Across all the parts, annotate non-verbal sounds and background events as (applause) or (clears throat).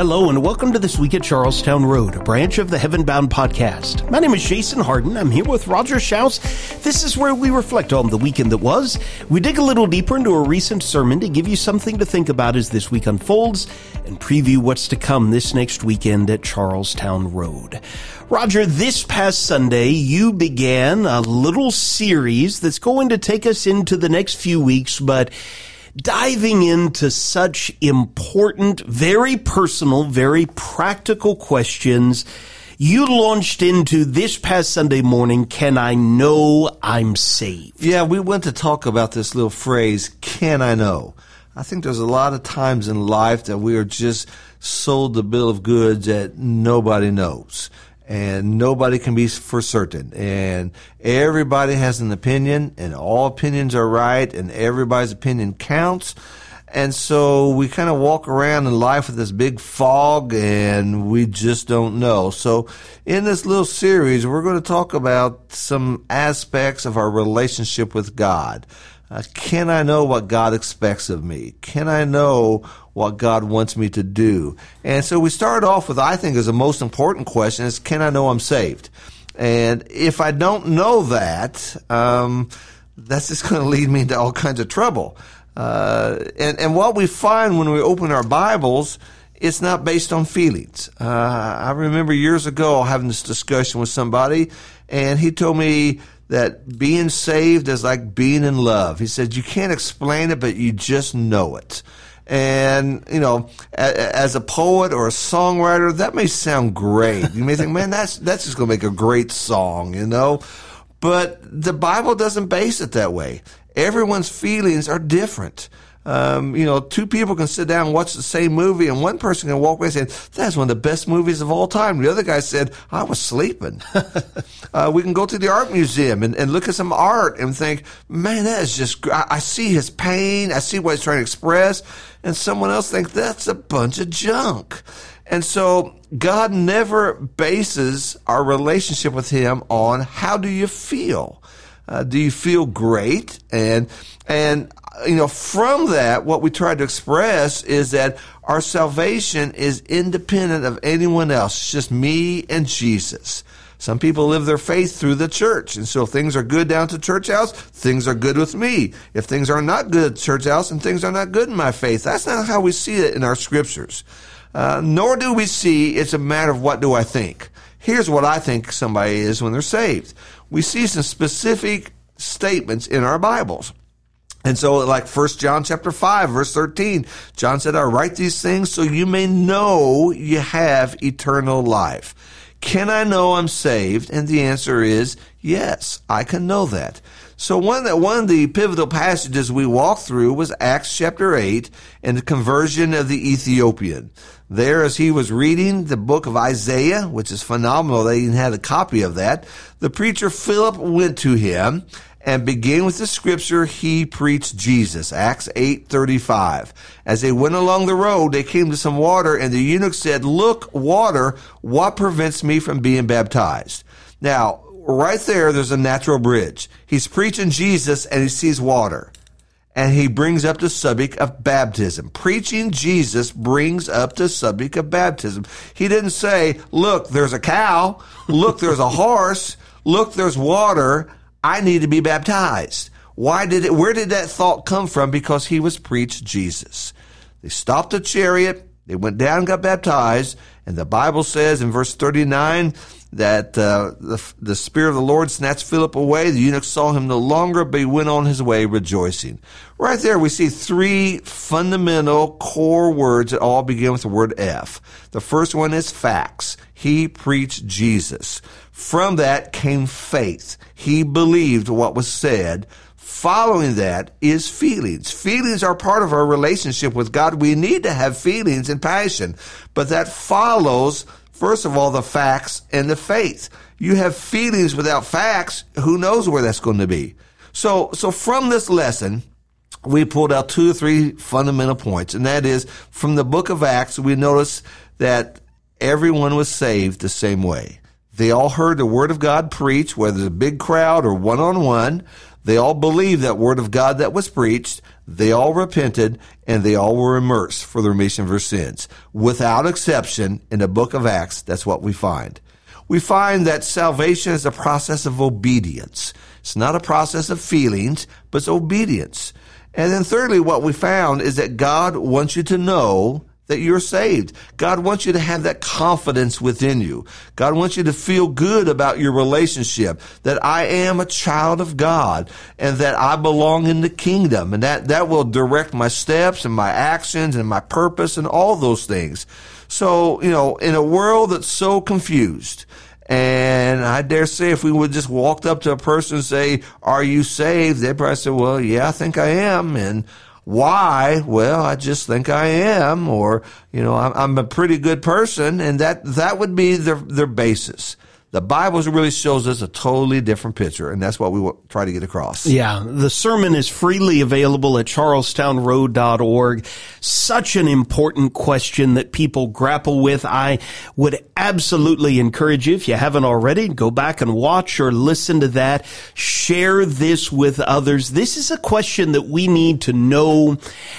Hello and welcome to This Week at Charlestown Road, a branch of the Heaven Bound podcast. My name is Jason Harden. I'm here with Roger Schaus. This is where we reflect on the weekend that was. We dig a little deeper into a recent sermon to give you something to think about as this week unfolds and preview what's to come this next weekend at Charlestown Road. Roger, this past Sunday, you began a little series that's going to take us into the next few weeks, but diving into such important, very personal, very practical questions. You launched into this past Sunday morning, can I know I'm saved? Yeah, we went to talk about this little phrase, can I know? I think there's a lot of times in life that we are just sold the bill of goods that nobody knows and nobody can be for certain. And everybody has an opinion, and all opinions are right, and everybody's opinion counts. And so we kind of walk around in life with this big fog and we just don't know. So in this little series, we're going to talk about some aspects of our relationship with God. Uh, can I know what God expects of me? Can I know what God wants me to do? And so we start off with, I think, is the most important question is, can I know I'm saved? And if I don't know that, um, that's just going to lead me into all kinds of trouble. Uh, and, and what we find when we open our Bibles, it's not based on feelings. Uh, I remember years ago having this discussion with somebody, and he told me that being saved is like being in love. He said, you can't explain it, but you just know it. And, you know, as a poet or a songwriter, that may sound great. You may think, man, that's, that's just going to make a great song, you know? But the Bible doesn't base it that way. Everyone's feelings are different. Um, you know, two people can sit down and watch the same movie, and one person can walk away saying, That's one of the best movies of all time. The other guy said, I was sleeping. (laughs) uh, we can go to the art museum and, and look at some art and think, Man, that is just, I, I see his pain. I see what he's trying to express. And someone else thinks that's a bunch of junk. And so God never bases our relationship with Him on how do you feel? Uh, do you feel great? And and you know, from that, what we try to express is that our salvation is independent of anyone else. It's just me and Jesus. Some people live their faith through the church. And so if things are good down to church house, things are good with me. If things are not good at church house and things are not good in my faith, that's not how we see it in our scriptures. Uh, nor do we see it's a matter of what do I think. Here's what I think somebody is when they're saved. We see some specific statements in our Bibles. And so like First John chapter 5 verse 13, John said, I write these things so you may know you have eternal life. Can I know I'm saved? And the answer is yes, I can know that. So one that one of the pivotal passages we walked through was Acts chapter 8 and the conversion of the Ethiopian. There, as he was reading the book of Isaiah, which is phenomenal, they even had a copy of that, the preacher Philip went to him and beginning with the scripture, he preached Jesus. Acts 8:35. As they went along the road, they came to some water, and the eunuch said, "Look, water, what prevents me from being baptized?" Now, right there, there's a natural bridge. He's preaching Jesus, and he sees water. And he brings up the subject of baptism. Preaching Jesus brings up the subject of baptism. He didn't say, look, there's a cow. Look, there's a horse. Look, there's water. I need to be baptized. Why did it, where did that thought come from? Because he was preached Jesus. They stopped the chariot. They went down and got baptized. And the Bible says in verse 39 that uh, the, the Spirit of the Lord snatched Philip away. The eunuch saw him no longer, but he went on his way rejoicing. Right there, we see three fundamental core words that all begin with the word F. The first one is facts. He preached Jesus. From that came faith. He believed what was said. Following that is feelings. Feelings are part of our relationship with God. We need to have feelings and passion, but that follows, first of all, the facts and the faith. You have feelings without facts. Who knows where that's going to be? So, so from this lesson, we pulled out two or three fundamental points, and that is from the book of Acts, we notice that everyone was saved the same way. They all heard the word of God preached, whether it's a big crowd or one on one. They all believed that word of God that was preached. They all repented and they all were immersed for the remission of their sins. Without exception, in the book of Acts, that's what we find. We find that salvation is a process of obedience. It's not a process of feelings, but it's obedience. And then thirdly, what we found is that God wants you to know that you're saved. God wants you to have that confidence within you. God wants you to feel good about your relationship, that I am a child of God and that I belong in the kingdom. And that, that will direct my steps and my actions and my purpose and all those things. So, you know, in a world that's so confused, and I dare say if we would just walked up to a person and say, are you saved? They'd probably say, well, yeah, I think I am. And why? Well, I just think I am, or, you know, I'm, I'm a pretty good person. And that, that would be their, their basis the Bible really shows us a totally different picture, and that's what we try to get across. Yeah, the sermon is freely available at charlestownroad.org. Such an important question that people grapple with. I would absolutely encourage you, if you haven't already, go back and watch or listen to that. Share this with others. This is a question that we need to know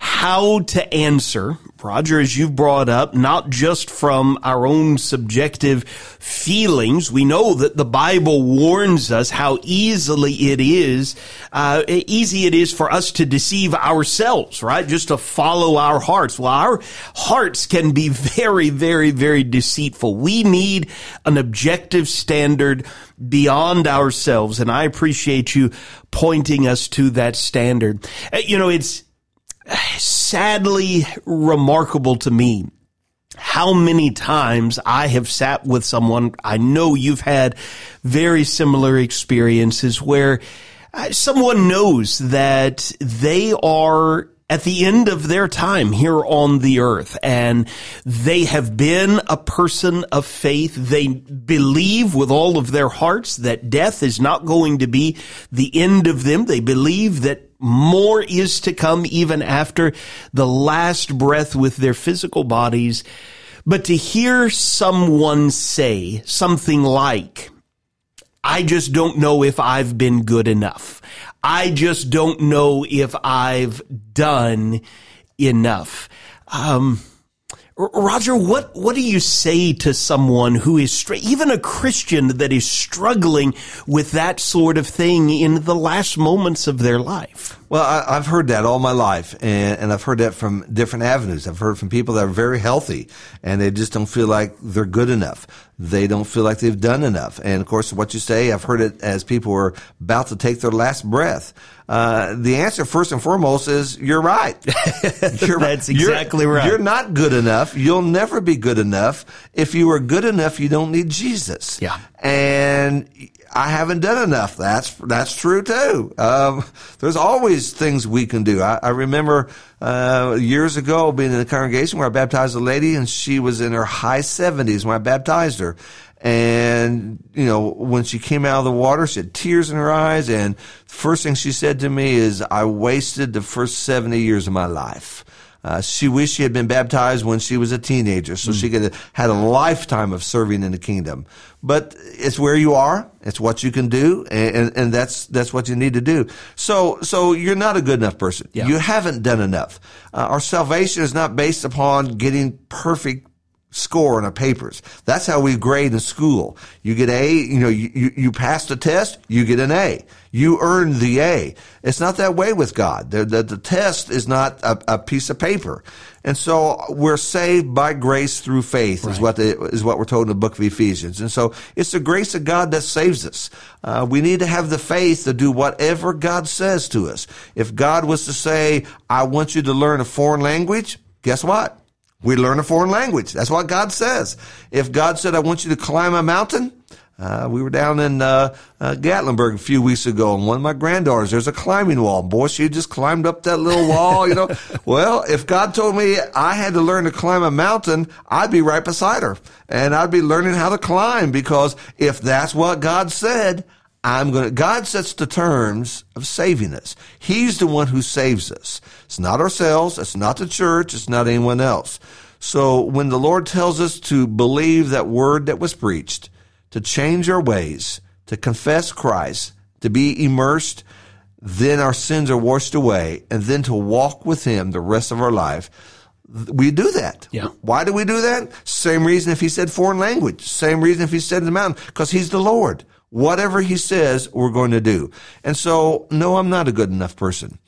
how to answer Roger, as you've brought up, not just from our own subjective feelings, we know that the Bible warns us how easily it is, uh, easy it is for us to deceive ourselves, right? Just to follow our hearts. Well, our hearts can be (laughs) very, very, very deceitful. We need an objective standard beyond ourselves, and I appreciate you pointing us to that standard. Uh, you know, it's, sadly remarkable to me how many times I have sat with someone. I know you've had very similar experiences where uh, someone knows that they are at the end of their time here on the earth and they have been a person of faith. They believe with all of their hearts that death is not going to be the end of them. They believe that more is to come even after the last breath with their physical bodies. But to hear someone say something like, I just don't know if I've been good enough. I just don't know if I've done enough. Um, Roger, what, what do you say to someone who is, even a Christian that is struggling with that sort of thing in the last moments of their life? Well, I, have heard that all my life, and, and, I've heard that from different avenues. I've heard from people that are very healthy, and they just don't feel like they're good enough. They don't feel like they've done enough. And of course, what you say, I've heard it as people are about to take their last breath. Uh, the answer, first and foremost, is you're right. (laughs) You're, That's exactly you're, right. You're not good enough. You'll never be good enough. If you were good enough, you don't need Jesus. Yeah. And I haven't done enough. That's that's true too. Um, there's always things we can do. I, I remember uh, years ago being in a congregation where I baptized a lady, and she was in her high 70s when I baptized her. And you know, when she came out of the water, she had tears in her eyes, and the first thing she said to me is, "I wasted the first 70 years of my life." Uh, she wished she had been baptized when she was a teenager, so mm. she could have had a lifetime of serving in the kingdom. But it's where you are. It's what you can do, and, and, and that's that's what you need to do. So so you're not a good enough person. Yeah. You haven't done enough. Uh, our salvation is not based upon getting perfect score on our papers. That's how we grade in school. You get A, you know, you, you, you pass the test, you get an A. You earn the A. It's not that way with God. The, the, the test is not a, a, piece of paper. And so we're saved by grace through faith right. is what the, is what we're told in the book of Ephesians. And so it's the grace of God that saves us. Uh, we need to have the faith to do whatever God says to us. If God was to say, I want you to learn a foreign language, guess what? We learn a foreign language. That's what God says. If God said, I want you to climb a mountain, uh, we were down in uh, uh, Gatlinburg a few weeks ago, and one of my granddaughters, there's a climbing wall. Boy, she just climbed up that little wall, you know. (laughs) well, if God told me I had to learn to climb a mountain, I'd be right beside her, and I'd be learning how to climb because if that's what God said, I'm going to, God sets the terms of saving us. He's the one who saves us. It's not ourselves. It's not the church. It's not anyone else. So when the Lord tells us to believe that word that was preached, to change our ways, to confess Christ, to be immersed, then our sins are washed away, and then to walk with Him the rest of our life, we do that. Yeah. Why do we do that? Same reason if He said foreign language. Same reason if He said the mountain, because He's the Lord. Whatever He says, we're going to do. And so, no, I'm not a good enough person.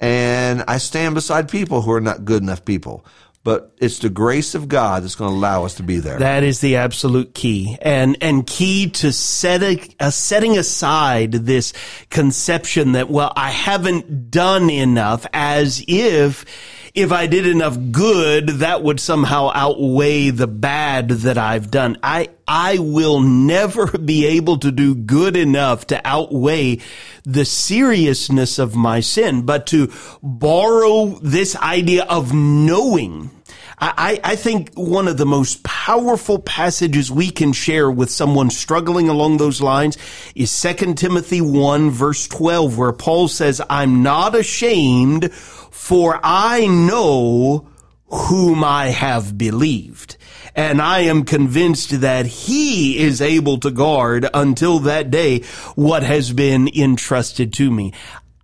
And I stand beside people who are not good enough people but it's the grace of God that's going to allow us to be there. That is the absolute key, and and key to setting uh, setting aside this conception that well, I haven't done enough, as if if I did enough good, that would somehow outweigh the bad that I've done. I, I will never (laughs) be able to do good enough to outweigh the seriousness of my sin, but to borrow this idea of knowing I, I, think one of the most powerful passages we can share with someone struggling along those lines is 2 Timothy 1 verse 12, where Paul says, I'm not ashamed for I know whom I have believed. And I am convinced that he is able to guard until that day what has been entrusted to me.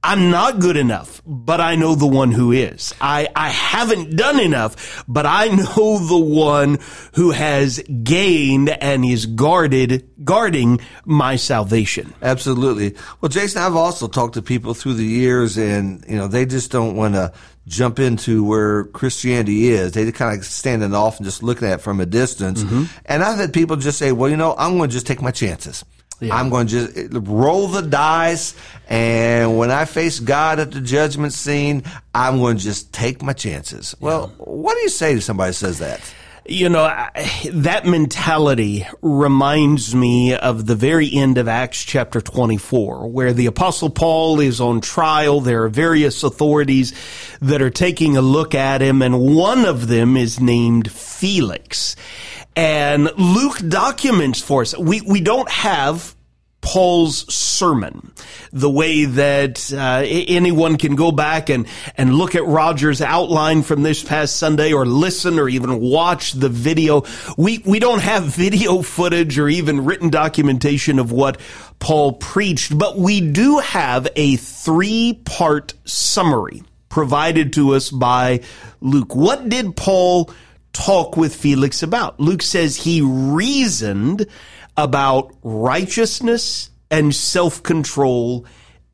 I'm not good enough, but I know the one who is. I, I haven't done enough, but I know (laughs) the one who has gained and is guarded, guarding my salvation. Absolutely. Well, Jason, I've also talked to people through the years and, you know, they just don't want to jump into where Christianity is. They kind of standing off and just looking at it from a distance. Mm-hmm. And I've had people just say, well, you know, I'm going to just take my chances. Yeah. I'm going to just eh, roll the dice. And when I face God at the judgment scene, I'm going to just take my chances. Yeah. Well, what do you say to somebody who says that? You know, that mentality reminds me of the very end of Acts chapter 24, where the apostle Paul is on trial. There are various authorities that are taking a look at him, and one of them is named Felix. And Luke documents for us. We, we don't have Paul's sermon, the way that uh, anyone can go back and, and look at Roger's outline from this past Sunday or listen or even watch the video. We, we don't have video footage or even written documentation of what Paul preached, but we do have a three part summary provided to us by Luke. What did Paul talk with Felix about. Luke says he reasoned about righteousness and self control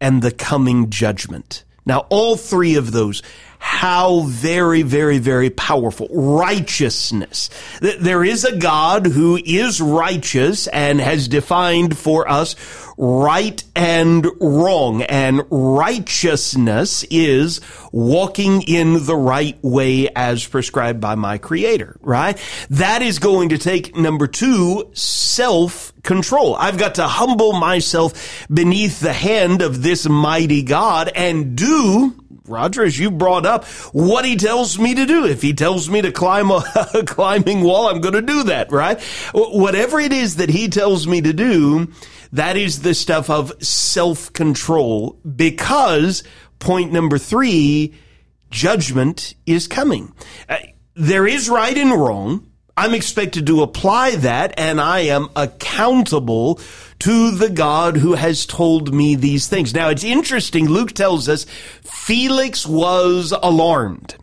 and the coming judgment. Now, all three of those, how very, very, very powerful. Righteousness. There is a God who is righteous and has defined for us right and wrong. And righteousness is walking in the right way as prescribed by my creator, right? That is going to take number two, self control. I've got to humble myself beneath the hand of this mighty God and do Roger, as you brought up, what he tells me to do. If he tells me to climb a, (laughs) a climbing wall, I'm going to do that, right? Whatever it is that he tells me to do, that is the stuff of self control because point number three, judgment is coming. Uh, there is right and wrong. I'm expected to apply that and I am accountable to the God who has told me these things. Now it's interesting. Luke tells us Felix was alarmed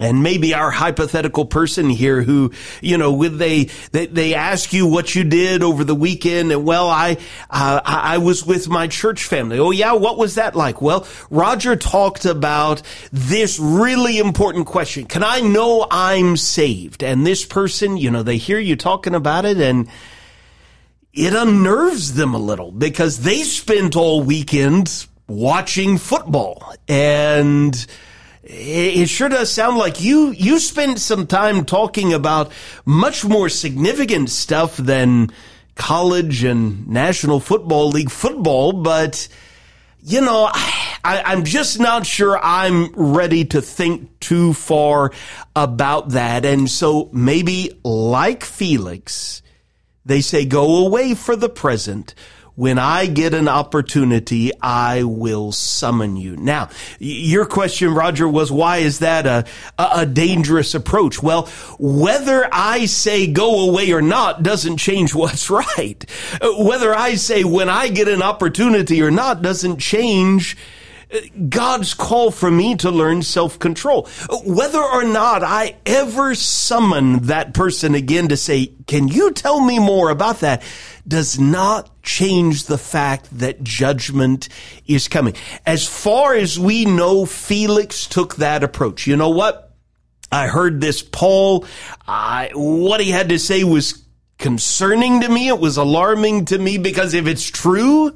and maybe our hypothetical person here who, you know, would they, they, they ask you what you did over the weekend and well, I, uh, I was with my church family. Oh yeah, what was that like? Well, Roger talked about this really important question. Can I know I'm saved? And this person, you know, they hear you talking about it and, it unnerves them a little because they spent all weekend watching football and it sure does sound like you you spent some time talking about much more significant stuff than college and National Football League football, but you know, I, I'm just not sure I'm ready to think too far about that. And so maybe like Felix, they say go away for the present when I get an opportunity, I will summon you. Now, your question, Roger, was why is that a, a, dangerous approach? Well, whether I say go away or not doesn't change (laughs) what's right. Whether I say when I get an opportunity or not doesn't change uh, God's call for me to learn self-control. Whether or not I ever summon that person again to say, can you tell me more about that? Does not change the fact that judgment is coming. As far as we know, Felix took that approach. You know what? I heard this Paul. I, what he had to say was concerning to me. It was alarming to me because if it's true,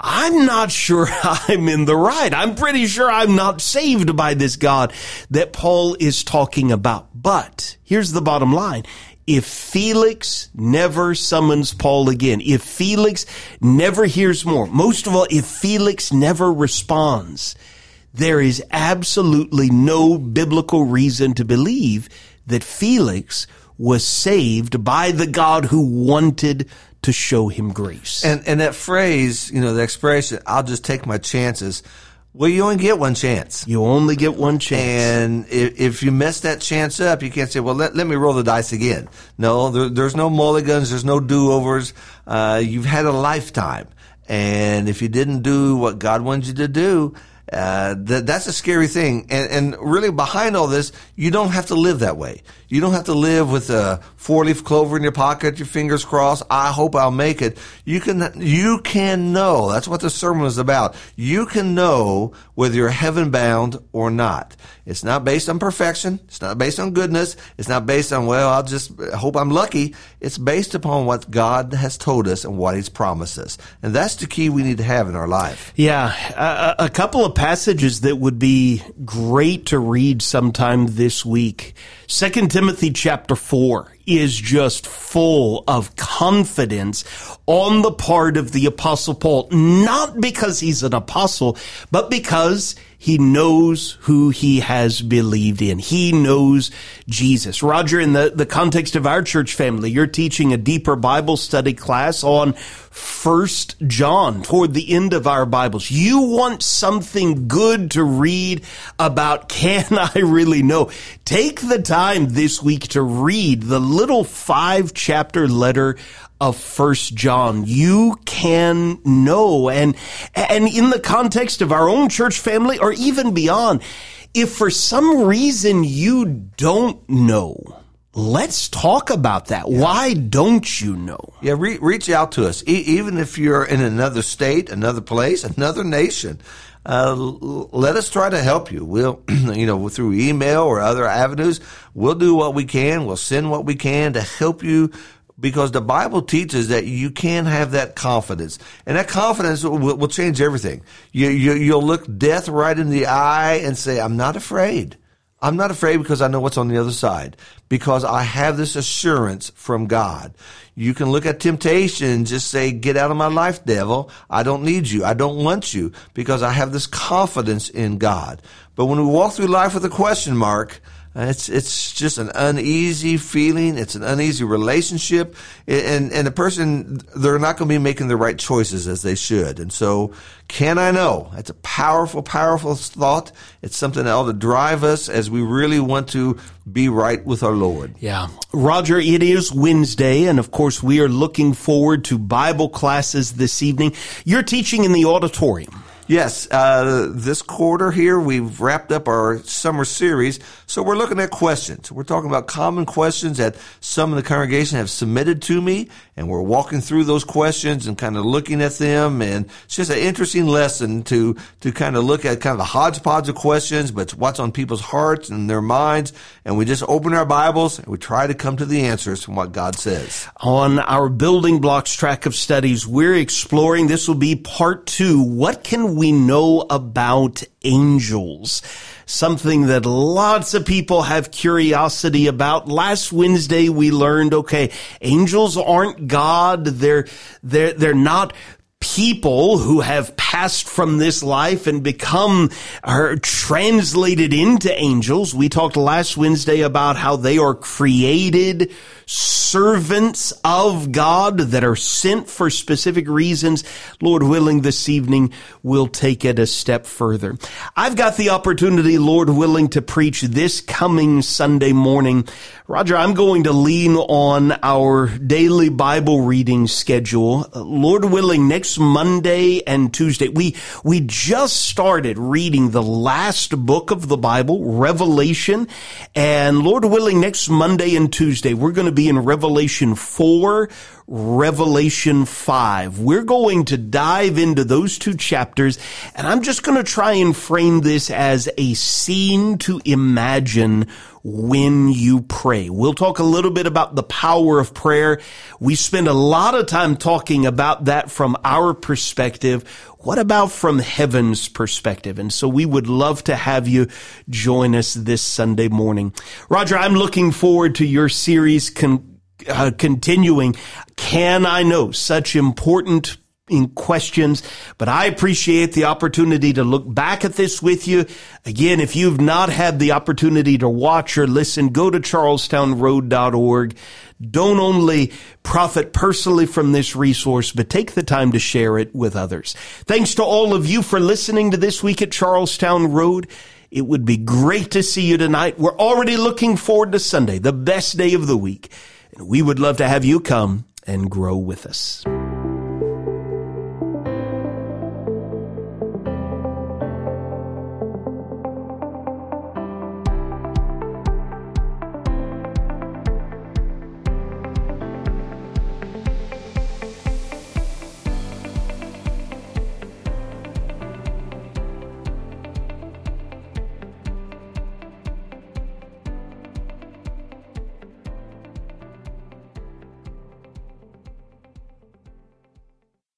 I'm not sure (laughs) I'm in the right. I'm pretty sure I'm not saved by this God that Paul is talking about. But here's the bottom line. If Felix never summons Paul again, if Felix never hears more, most of all, if Felix never responds, there is absolutely no biblical reason to believe that Felix was saved by the God who wanted to show him grace. And and that phrase, you know, the expression, I'll just take my chances. Well, you only get one chance. You only get one chance. And if, if you mess that chance up, you can't say, well, let, let me roll the dice again. No, there, there's no mulligans. There's no do-overs. Uh, you've had a lifetime. And if you didn't do what God wanted you to do, uh, that, that's a scary thing. And, and really behind all this, you don't have to live that way. You don't have to live with a four leaf clover in your pocket, your fingers crossed. I hope I'll make it. You can, you can know. That's what the sermon is about. You can know whether you're heaven bound or not. It's not based on perfection. It's not based on goodness. It's not based on, well, I'll just hope I'm lucky. It's based upon what God has told us and what He's promised us. And that's the key we need to have in our life. Yeah. A, a couple of passages that would be great to read sometime this week. Second Timothy chapter 4 is just full of confidence on the part of the apostle Paul, not because he's an apostle, but because he knows who he has believed in. He knows Jesus. Roger, in the, the context of our church family, you're teaching a deeper Bible study class on First John toward the end of our Bibles. You want something good to read about (laughs) can I really know? Take the time this week to read the little five chapter letter of first John. You can know. And, and in the context of our own church family or even beyond, if for some reason you don't know, let's talk about that. Yeah. Why don't you know? Yeah, re- reach out to us. E- even if you're in another state, another place, another nation. Uh, let us try to help you. We'll, (clears throat) you know, through email or other avenues, we'll do what we can. We'll send what we can to help you because the Bible teaches that you can have that confidence, and that confidence will, will change everything. You, you you'll look death right in the eye and say, "I'm not afraid." I'm not afraid because I know what's on the other side, because I have this assurance from God. You can look at temptation and just say, get out of my life, devil. I don't need you. I don't want you because I have this confidence in God. But when we walk through life with a question mark, Uh, it's it's just an uneasy feeling. It's an uneasy relationship, and and the person they're not going to be making the right choices as they should. And so, can I know? It's a powerful, powerful thought. It's something that ought to drive us as we really want to be right with our Lord. Yeah, Roger. It is Wednesday, and of course, we are looking forward to Bible classes this evening. You're teaching in the auditorium. Yes, uh, this quarter here, we've wrapped up our summer series. So we're looking at questions. We're talking about common questions that some of the congregation have submitted to me, and we're walking through those questions and kind of looking at them. And it's just an interesting lesson to, to kind of look at kind of a hodgepodge of questions, but what's on people's hearts and their minds. And we just open our Bibles and we try to come to the answers from what God says. On our building blocks track of studies, we're exploring, this will be part two. What can we know about angels? Something that lots of people have curiosity about. Last Wednesday we learned, okay, angels aren't God. They're, they're, they're not people who have passed from this life and become are translated into angels. We talked last Wednesday about how they are created servants of God that are sent for specific reasons. Lord willing, this evening we'll take it a step further. I've got the opportunity, Lord willing, to preach this coming Sunday morning. Roger, I'm going to lean on our daily Bible reading schedule. Lord willing, next Monday and Tuesday, we, we just started reading the last book of the Bible, Revelation. And Lord willing, next Monday and Tuesday, we're going to be in Revelation 4, Revelation 5. We're going to dive into those two chapters, and I'm just going to try and frame this as a scene to imagine when you pray. We'll talk a little bit about the power of prayer. We spend a lot of time talking about that from our perspective. What about from heaven's perspective? And so we would love to have you join us this Sunday morning. Roger, I'm looking forward to your series con- uh, continuing. Can I know such important in questions, but I appreciate the opportunity to look back at this with you. Again, if you've not had the opportunity to watch or listen, go to charlestownroad.org. Don't only profit personally from this resource, but take the time to share it with others. Thanks to all of you for listening to this week at Charlestown Road. It would be great to see you tonight. We're already looking forward to Sunday, the best day of the week. We would love to have you come and grow with us.